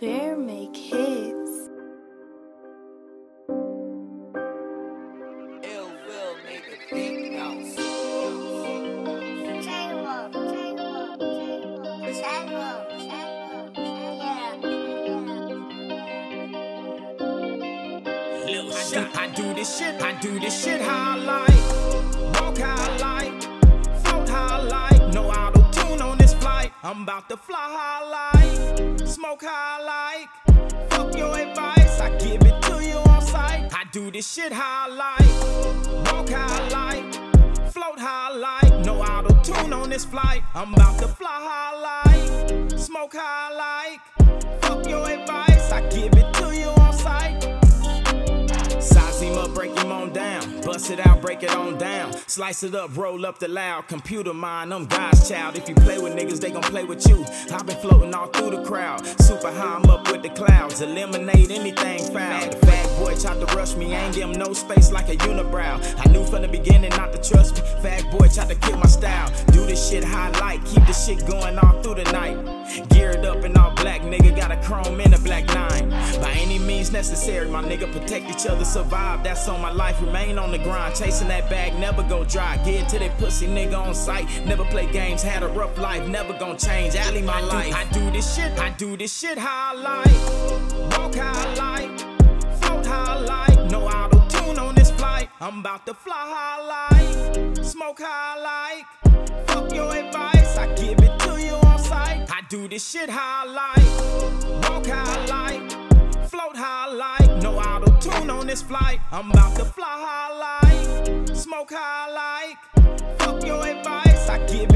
Fair make hits. I do this shit, I do this shit how I like. Float how No auto tune on this flight. I'm about to fly how like. Smoke how I like. Fuck your advice. I give it to you on sight. I do this shit how I like. Walk how I like. Float how I like. No auto tune on this flight. I'm about to fly how I like. Smoke how I like. Fuck your advice. I give it break him on down. Bust it out, break it on down. Slice it up, roll up the loud. Computer mind, I'm God's child. If you play with niggas, they gon' play with you. I've been floating all through the crowd. Super high, I'm up with the clouds. Eliminate anything foul. The fat boy tried to rush me, ain't give him no space like a unibrow. I knew from the beginning not to trust me. Fat boy tried to kill my style. Do this shit high like, keep the shit going all through the night. Geared up and black, nigga, got a chrome in a black nine. By any means necessary, my nigga, protect each other, survive. That's on my life, remain on the grind. Chasing that bag, never go dry. Get to that pussy nigga on sight. Never play games, had a rough life, never gon' change. Alley my life. I do this shit, I do this shit how I like. Walk how I like, float how I like. No auto tune on this flight. I'm about to fly how I like, smoke how I like. Fuck your advice, do this shit how I like, walk how I like, float how I like. No auto tune on this flight. I'm about to fly how I like, smoke how I like. Fuck your advice, I give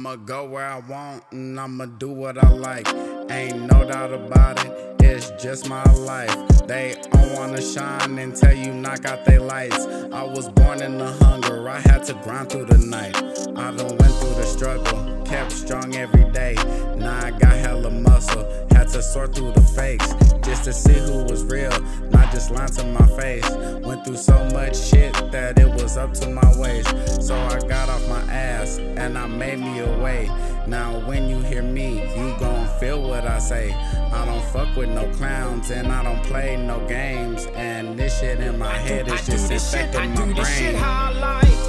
I'ma go where I want and I'ma do what I like. Ain't no doubt about it, it's just my life. They all wanna shine tell you knock out they lights. I was born in the hunger, I had to grind through the night. I done went through the struggle, kept strong every day. Now I to sort through the fakes just to see who was real, not just lying to my face. Went through so much shit that it was up to my waist. So I got off my ass and I made me a way. Now when you hear me, you gon' feel what I say. I don't fuck with no clowns and I don't play no games. And this shit in my head is do just this shit, I infecting do my brain.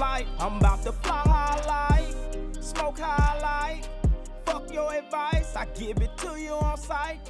Flight. I'm about to fly high like. Smoke high like. Fuck your advice. I give it to you on sight.